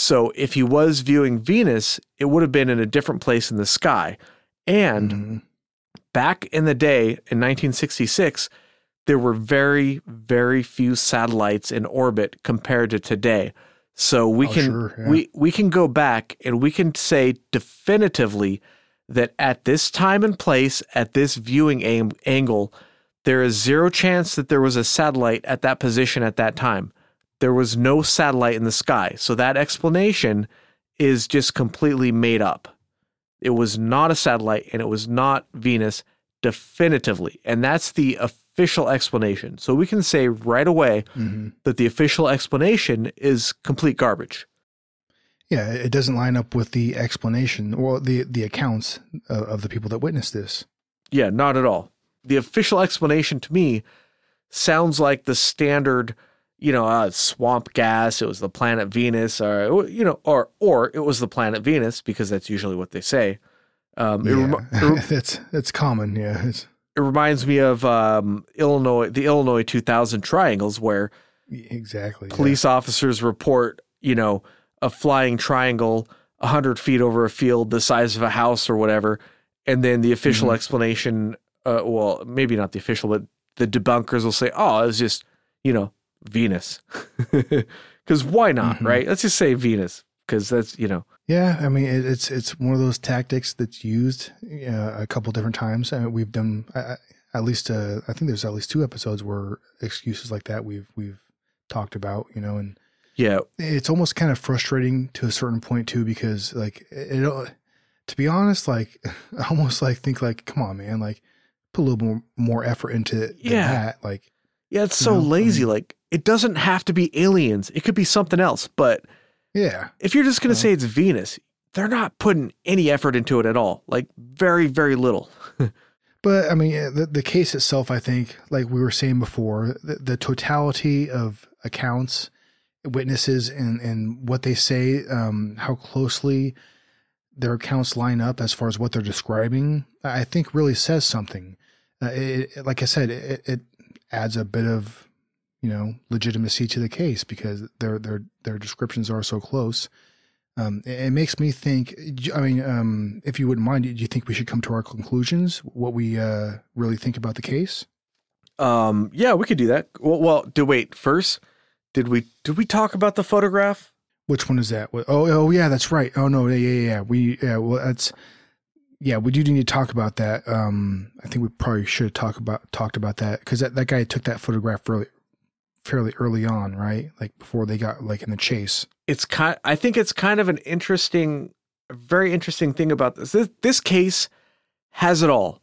So, if he was viewing Venus, it would have been in a different place in the sky. And Mm-hmm. back in the day in 1966, there were very, very few satellites in orbit compared to today. So we Oh, can sure, yeah. we we can go back and we can say definitively that at this time and place, at this viewing aim, angle, there is zero chance that there was a satellite at that position at that time. There was no satellite in the sky. So that explanation is just completely made up. It was not a satellite and it was not Venus definitively. And that's the official explanation. So we can say right away hmm that the official explanation is complete garbage. Yeah, it doesn't line up with the explanation or the the accounts of, of the people that witnessed this. Yeah, not at all. The official explanation to me sounds like the standard, you know, uh, swamp gas. It was the planet Venus, or you know, or or it was the planet Venus because that's usually what they say. Um, it, Yeah, it re- that's that's common. Yeah, it's, it reminds me of um, Illinois, the Illinois 2000 triangles, where exactly. yeah. police officers report, you know, a flying triangle a hundred feet over a field the size of a house or whatever, and then the official Mhm. explanation, uh, well, maybe not the official, but the debunkers will say, "Oh, it's just, you know, Venus," because why not, Mhm. right? Let's just say Venus, because that's you know, Yeah, I mean it, it's it's one of those tactics that's used uh, a couple different times. and we've done I, I- at least uh, I think there's at least two episodes where excuses like that we've we've talked about. You know, and yeah, it's almost kind of frustrating to a certain point too because like it, it to be honest like I almost like think like come on man like put a little more more effort into Yeah. that like yeah, it's You so know, I lazy. like it doesn't have to be aliens; it could be something else, but. yeah if you're just going to Well- say it's Venus, they're not putting any effort into it at all. Like very, very little. But I mean, the the case itself, I think, like we were saying before, the, the totality of accounts, witnesses, and and what they say, um, how closely their accounts line up as far as what they're describing, I think really says something. Uh, it, it- like I said, it, it adds a bit of you know legitimacy to the case because their their their descriptions are so close. Um, it, it makes me think. I mean, um, if you wouldn't mind, do you think we should come to our conclusions? What we uh, really think about the case? Um, yeah, we could do that. Well, well, do wait first. Did we did we talk about the photograph? Which one is that? Oh, oh, yeah, that's right. Oh no, yeah, yeah, yeah. We, yeah, well, that's, yeah, we do need to talk about that. Um, I think we probably should have talked about talked about that because that, that guy took that photograph really, fairly early on, right? Like before they got like in the chase. It's kind. I think it's kind of an interesting, very interesting thing about this. This, this case has it all.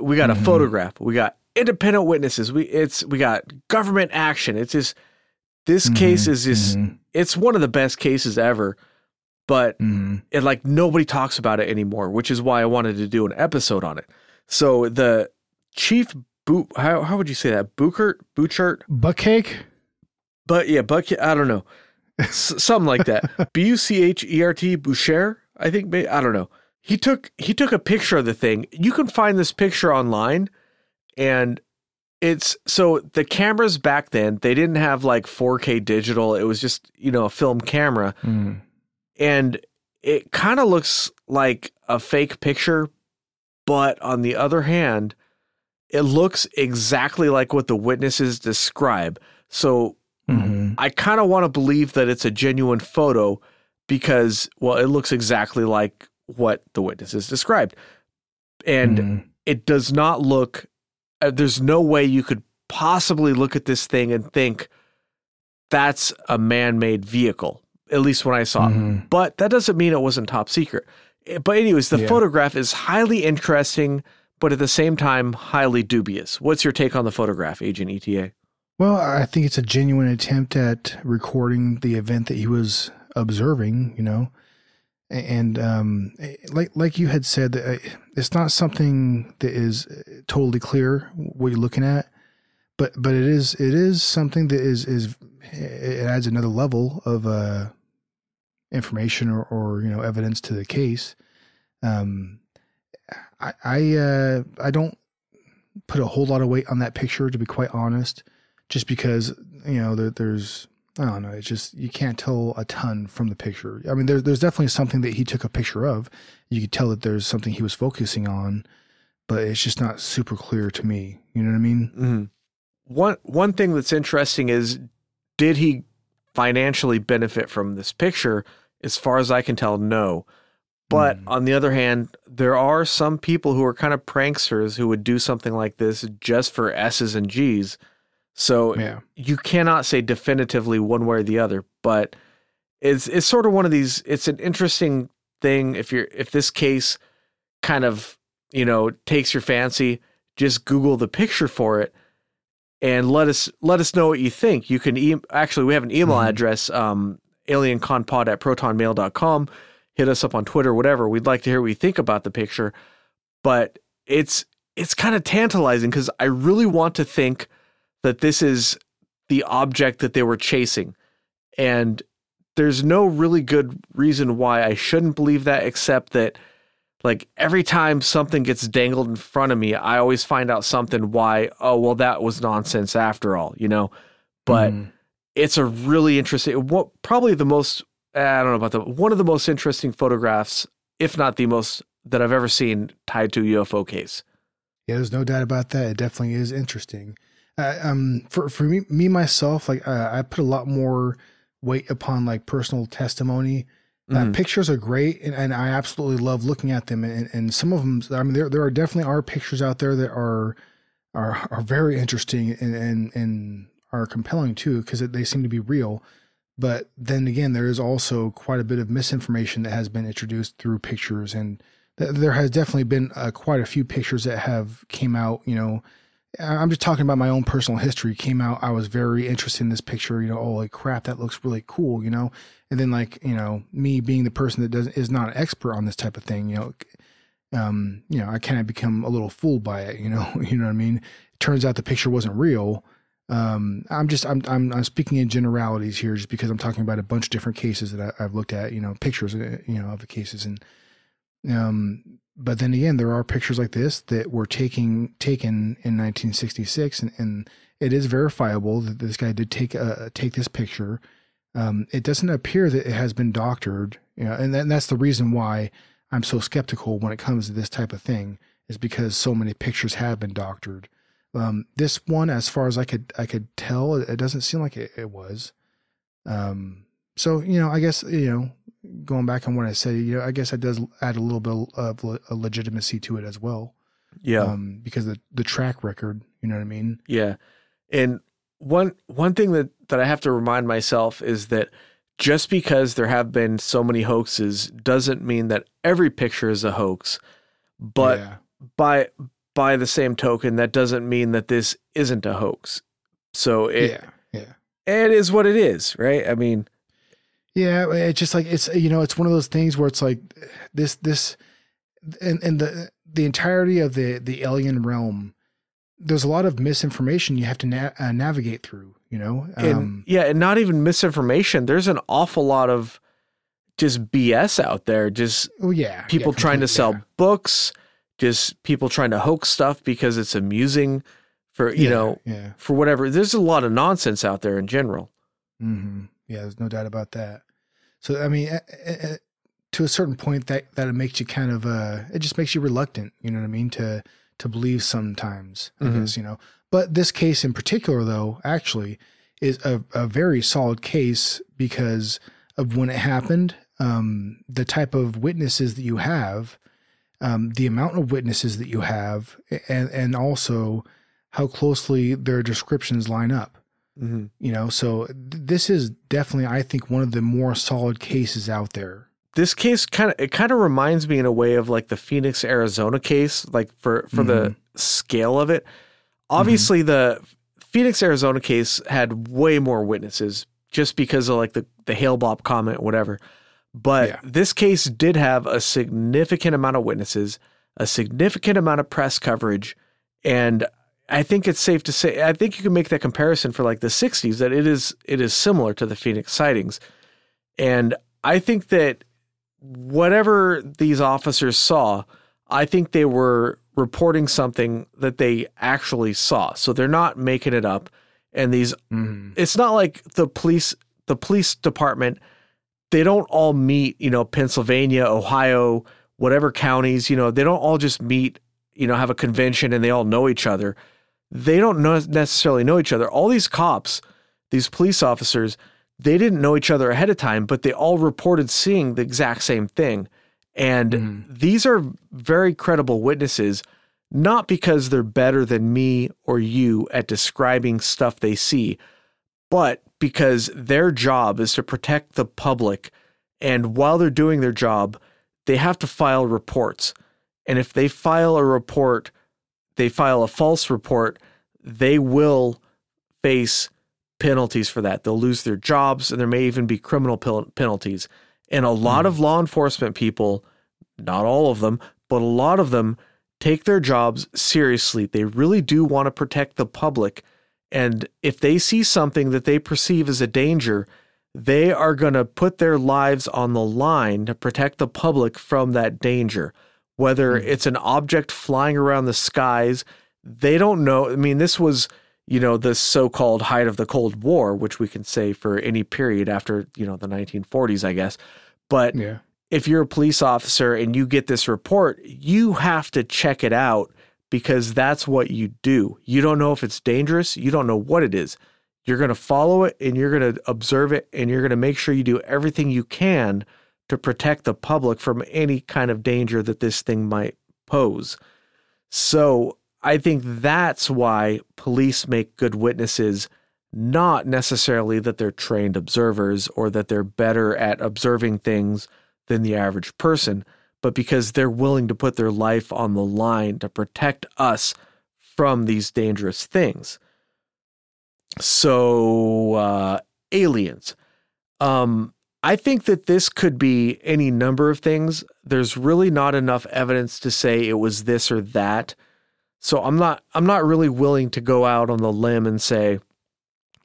We got a Mhm. photograph. We got independent witnesses. We it's we got government action. It's just this case Mhm, is just mhm, it's one of the best cases ever. But mhm. and like nobody talks about it anymore, which is why I wanted to do an episode on it. So the chief boot, how how would you say that? Buchert, Buchert, butt cake. but yeah, but I don't know, S- something like that. B u c h e r t Boucher, I think. I don't know. He took he took a picture of the thing. You can find this picture online, and it's so the cameras back then they didn't have like 4K digital. It was just you know a film camera Mm. And it kind of looks like a fake picture but on the other hand it looks exactly like what the witnesses describe so Mhm. i kind of want to believe that it's a genuine photo because well it looks exactly like what the witnesses described and Mhm. it does not look uh, there's no way you could possibly look at this thing and think that's a man-made vehicle at least when i saw it Mhm. but that doesn't mean it wasn't top secret. Eh, But anyways, the Yeah. photograph is highly interesting, but at the same time highly dubious. What's your take on the photograph, Agent ETA? Well, I think it's a genuine attempt at recording the event that he was observing, you know. And um, like like you had said, uh, it's not something that is totally clear what you're looking at, but but it is it is something that is is it adds another level of uh, information or, or you know evidence to the case. Um, I I uh, I don't put a whole lot of weight on that picture to be quite honest, just because you know there, there's I don't know. It's just you can't tell a ton from the picture. I mean, there's there's definitely something that he took a picture of. You could tell that there's something he was focusing on, but it's just not super clear to me. You know what I mean? Mm-hmm. One one thing that's interesting is, did he financially benefit from this picture? As far as I can tell, no. But mm. on the other hand, there are some people who are kind of pranksters who would do something like this just for S's and G's so yeah. you cannot say definitively one way or the other, but it's it's sort of one of these it's an interesting thing if you're if this case kind of, you know, takes your fancy, just Google the picture for it and let us let us know what you think. You can e- actually we have an email mm-hmm. address, um, alienconpod at protonmail.com. Hit us up on Twitter, whatever. We'd like to hear what you think about the picture. But it's it's kind of tantalizing because I really want to think that this is the object that they were chasing. And there's no really good reason why I shouldn't believe that, except that, like, every time something gets dangled in front of me, I always find out something why, oh, well, that was nonsense after all, you know? But mm. It's a really interesting, what probably the most, I don't know about the, one of the most interesting photographs, if not the most, that I've ever seen tied to a UFO case. Yeah, there's no doubt about that. It definitely is interesting. Uh, um, for for me, me myself, like uh, I put a lot more weight upon like personal testimony. Uh, mm-hmm. pictures are great, and, and I absolutely love looking at them. And, and some of them, I mean, there there are definitely are pictures out there that are are are very interesting and and, and are compelling too because they seem to be real. But then again, there is also quite a bit of misinformation that has been introduced through pictures, and th- there has definitely been uh, quite a few pictures that have came out, you know, I'm just talking about my own personal history. Came out, I was very interested in this picture. You know, oh, like crap, that looks really cool. You know, and then like you know, me being the person that doesn't is not an expert on this type of thing. You know, um, you know, I kind of become a little fooled by it. You know, you know what I mean. It turns out the picture wasn't real. Um, I'm just I'm, I'm I'm speaking in generalities here, just because I'm talking about a bunch of different cases that I, have looked at. You know, pictures, uh, you know, of the cases, and um, but then again, there are pictures like this that were taking taken in 1966, and, and it is verifiable that this guy did take a, take this picture. Um, it doesn't appear that it has been doctored, you know, and, and that's the reason why I'm so skeptical when it comes to this type of thing, is because so many pictures have been doctored. Um, this one, as far as I could I could tell, it, doesn't seem like it, it was. Um, so you know, I guess you know going back on what I said, you know, I guess it does add a little bit of a legitimacy to it as well. Yeah. Um, because the the track record, you know what I mean? Yeah. And one one thing that that I have to remind myself is that just because there have been so many hoaxes doesn't mean that every picture is a hoax. But yeah. by by the same token, that doesn't mean that this isn't a hoax. So it yeah, yeah. it is what it is, right? I mean, yeah, it's just like it's you know it's one of those things where it's like this this and and the the entirety of the the alien realm. There's a lot of misinformation you have to na- uh, navigate through. You know, um, and, yeah, and not even misinformation. There's an awful lot of just BS out there. Just oh yeah, people yeah, trying to sell yeah. books, just people trying to hoax stuff because it's amusing for you yeah, know yeah. for whatever. There's a lot of nonsense out there in general. Mm-hmm. Yeah, there's no doubt about that. So I mean, to a certain point, that that it makes you kind of uh, it just makes you reluctant. You know what I mean to to believe sometimes. I mm-hmm. guess you know. But this case in particular, though, actually is a, a very solid case because of when it happened, um, the type of witnesses that you have, um, the amount of witnesses that you have, and and also how closely their descriptions line up. Mm-hmm. You know, so th- this is definitely, I think, one of the more solid cases out there. This case kind of it kind of reminds me in a way of like the Phoenix, Arizona case, like for for mm-hmm. the scale of it. Obviously, mm-hmm. the Phoenix, Arizona case had way more witnesses just because of like the the Hale-Bopp comment, whatever. But yeah. this case did have a significant amount of witnesses, a significant amount of press coverage, and I think it's safe to say I think you can make that comparison for like the 60s that it is it is similar to the Phoenix sightings. And I think that whatever these officers saw, I think they were reporting something that they actually saw. So they're not making it up. And these mm. it's not like the police the police department they don't all meet, you know, Pennsylvania, Ohio, whatever counties, you know, they don't all just meet, you know, have a convention and they all know each other. They don't know, necessarily know each other. All these cops, these police officers, they didn't know each other ahead of time, but they all reported seeing the exact same thing. And mm. these are very credible witnesses, not because they're better than me or you at describing stuff they see, but because their job is to protect the public. And while they're doing their job, they have to file reports. And if they file a report, they file a false report, they will face penalties for that. They'll lose their jobs and there may even be criminal penalties. And a lot mm. of law enforcement people, not all of them, but a lot of them take their jobs seriously. They really do want to protect the public. And if they see something that they perceive as a danger, they are going to put their lives on the line to protect the public from that danger. Whether mm. it's an object flying around the skies, they don't know. I mean, this was you know, the so-called height of the Cold War, which we can say for any period after, you know, the 1940s, I guess. But yeah. if you're a police officer and you get this report, you have to check it out because that's what you do. You don't know if it's dangerous, you don't know what it is. You're going to follow it and you're going to observe it and you're going to make sure you do everything you can to protect the public from any kind of danger that this thing might pose. So, I think that's why police make good witnesses, not necessarily that they're trained observers or that they're better at observing things than the average person, but because they're willing to put their life on the line to protect us from these dangerous things. So, uh, aliens. Um, I think that this could be any number of things. There's really not enough evidence to say it was this or that. So I'm not I'm not really willing to go out on the limb and say,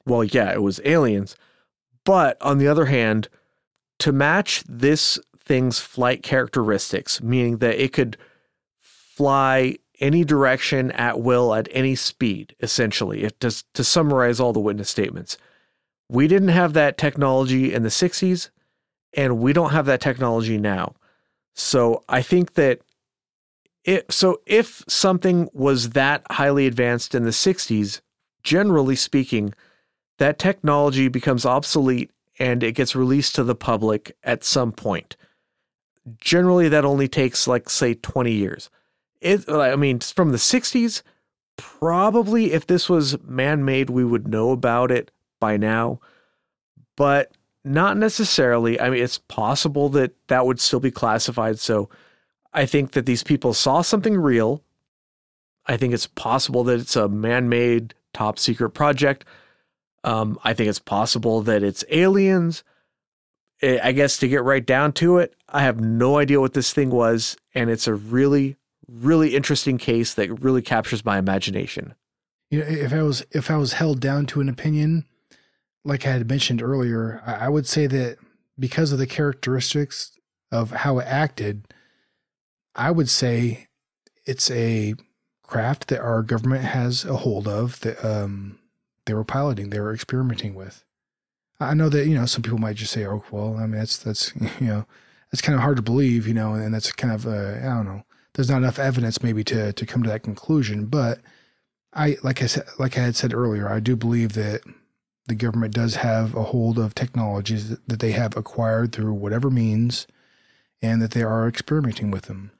well, yeah, it was aliens. But on the other hand, to match this thing's flight characteristics, meaning that it could fly any direction at will at any speed, essentially, if to, to summarize all the witness statements. We didn't have that technology in the 60s, and we don't have that technology now. So I think that it, so if something was that highly advanced in the 60s, generally speaking, that technology becomes obsolete and it gets released to the public at some point. Generally, that only takes like say 20 years. It, I mean, from the 60s, probably if this was man-made, we would know about it by now, but not necessarily. I mean, it's possible that that would still be classified. So I think that these people saw something real. I think it's possible that it's a man made top secret project. Um, I think it's possible that it's aliens. I guess to get right down to it, I have no idea what this thing was. And it's a really, really interesting case that really captures my imagination. You know, if I was if I was held down to an opinion, like I had mentioned earlier, I would say that because of the characteristics of how it acted, I would say it's a craft that our government has a hold of that um, they were piloting, they were experimenting with. I know that you know some people might just say, "Oh, well, I mean that's that's you know that's kind of hard to believe," you know, and that's kind of uh, I don't know. There's not enough evidence maybe to to come to that conclusion, but I like I said like I had said earlier, I do believe that the government does have a hold of technologies that they have acquired through whatever means, and that they are experimenting with them.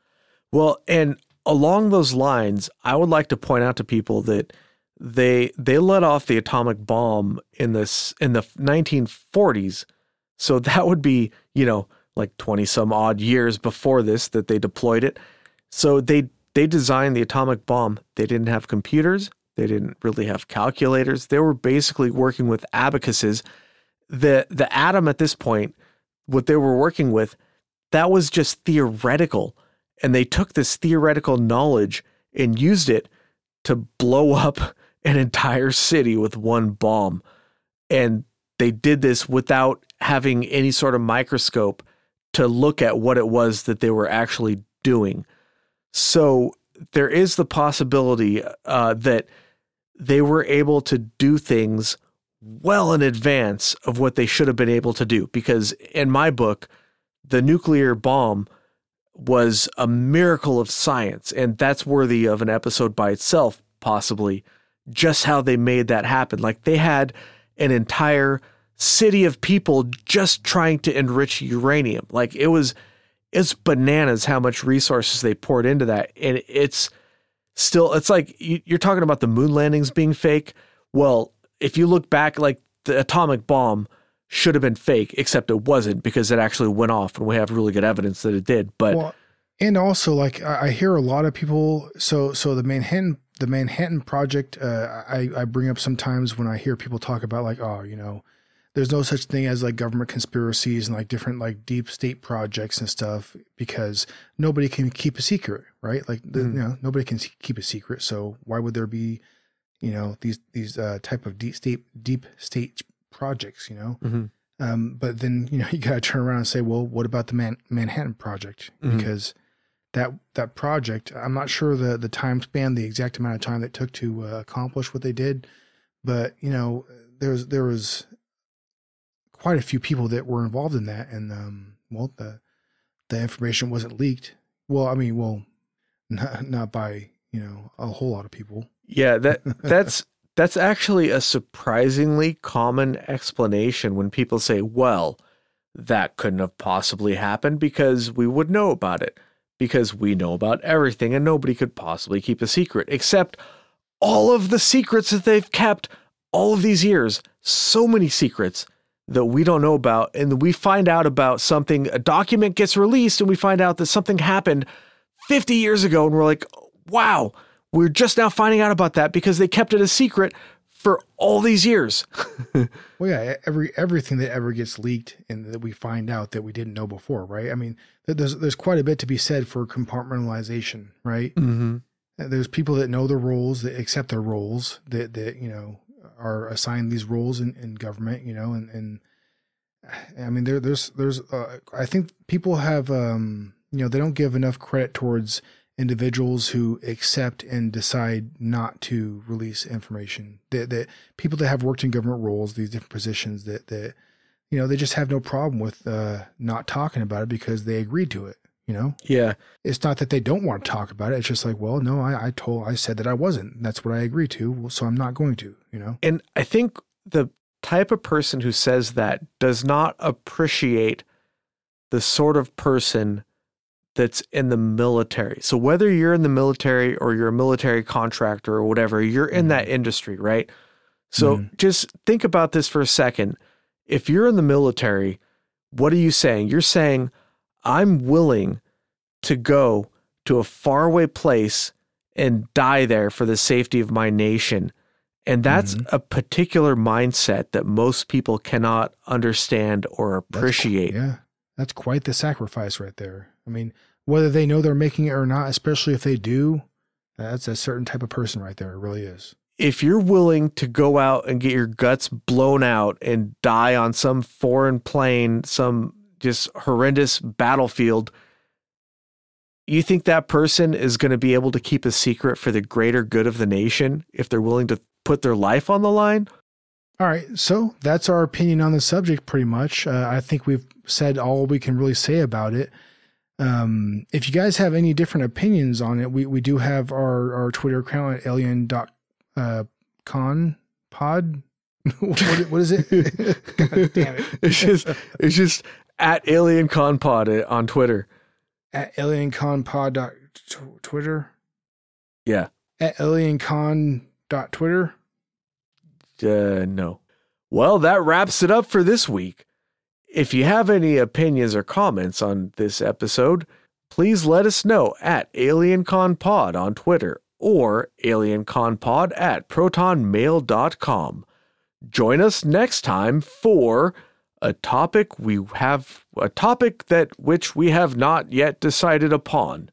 Well, and along those lines, I would like to point out to people that they they let off the atomic bomb in this in the 1940s. So that would be, you know, like 20 some odd years before this that they deployed it. So they they designed the atomic bomb. They didn't have computers, they didn't really have calculators. They were basically working with abacuses. The the atom at this point, what they were working with, that was just theoretical and they took this theoretical knowledge and used it to blow up an entire city with one bomb. And they did this without having any sort of microscope to look at what it was that they were actually doing. So there is the possibility uh, that they were able to do things well in advance of what they should have been able to do. Because in my book, the nuclear bomb was a miracle of science, and that's worthy of an episode by itself, possibly. Just how they made that happen. Like they had an entire city of people just trying to enrich uranium. Like it was it's bananas how much resources they poured into that. And it's still, it's like you're talking about the moon landings being fake. Well, if you look back, like the atomic bomb should have been fake, except it wasn't because it actually went off and we have really good evidence that it did. But, well, and also like I hear a lot of people, so, so the Manhattan, the Manhattan project, uh, I, I bring up sometimes when I hear people talk about like, oh, you know, there's no such thing as like government conspiracies and like different like deep state projects and stuff because nobody can keep a secret, right? Like the, mm. you know nobody can keep a secret, so why would there be, you know, these these uh, type of deep state deep state projects, you know? Mm-hmm. Um, but then you know you gotta turn around and say, well, what about the Man- Manhattan Project? Mm-hmm. Because that that project, I'm not sure the the time span, the exact amount of time that took to uh, accomplish what they did, but you know, there's there was quite a few people that were involved in that, and um, well, the the information wasn't leaked. Well, I mean, well, not not by you know a whole lot of people. Yeah, that that's that's actually a surprisingly common explanation when people say, "Well, that couldn't have possibly happened because we would know about it." Because we know about everything and nobody could possibly keep a secret, except all of the secrets that they've kept all of these years. So many secrets that we don't know about and we find out about something a document gets released and we find out that something happened 50 years ago and we're like wow we're just now finding out about that because they kept it a secret for all these years. Well yeah every everything that ever gets leaked and that we find out that we didn't know before right? I mean there's there's quite a bit to be said for compartmentalization right? Mm-hmm. there's people that know their roles that accept their roles that that you know are assigned these roles in, in government, you know, and, and I mean, there, there's, there's, uh, I think people have, um, you know, they don't give enough credit towards individuals who accept and decide not to release information. That, that people that have worked in government roles, these different positions, that that you know, they just have no problem with uh, not talking about it because they agreed to it you know? Yeah. It's not that they don't want to talk about it. It's just like well no i, I told i said that i wasn't. That's what i agreed to so i'm not going to you know? And i think the type of person who says that does not appreciate the sort of person that's in the military so whether you're in the military or you're a military contractor or whatever you're in mm. that industry right so mm. just think about this for a second if you're in the military what are you saying you're saying I'm willing to go to a faraway place and die there for the safety of my nation. And that's mm-hmm. a particular mindset that most people cannot understand or appreciate. That's, yeah. That's quite the sacrifice right there. I mean, whether they know they're making it or not, especially if they do, that's a certain type of person right there. It really is. If you're willing to go out and get your guts blown out and die on some foreign plane, some just horrendous battlefield, you think that person is going to be able to keep a secret for the greater good of the nation if they're willing to put their life on the line? All right, so that's our opinion on the subject, pretty much. Uh, I think we've said all we can really say about it. Um, if you guys have any different opinions on it, we, we do have our, our Twitter account at alien.con uh, pod. what, what is it? God damn it. It's just, it's just at Alien Con Pod on Twitter. At Alien Con Pod dot Twitter. Yeah. At Alien Con dot Twitter. Uh, no. Well, that wraps it up for this week. If you have any opinions or comments on this episode, please let us know at AlienConPod on Twitter or AlienConPod at protonmail.com. Join us next time for a topic we have a topic that which we have not yet decided upon.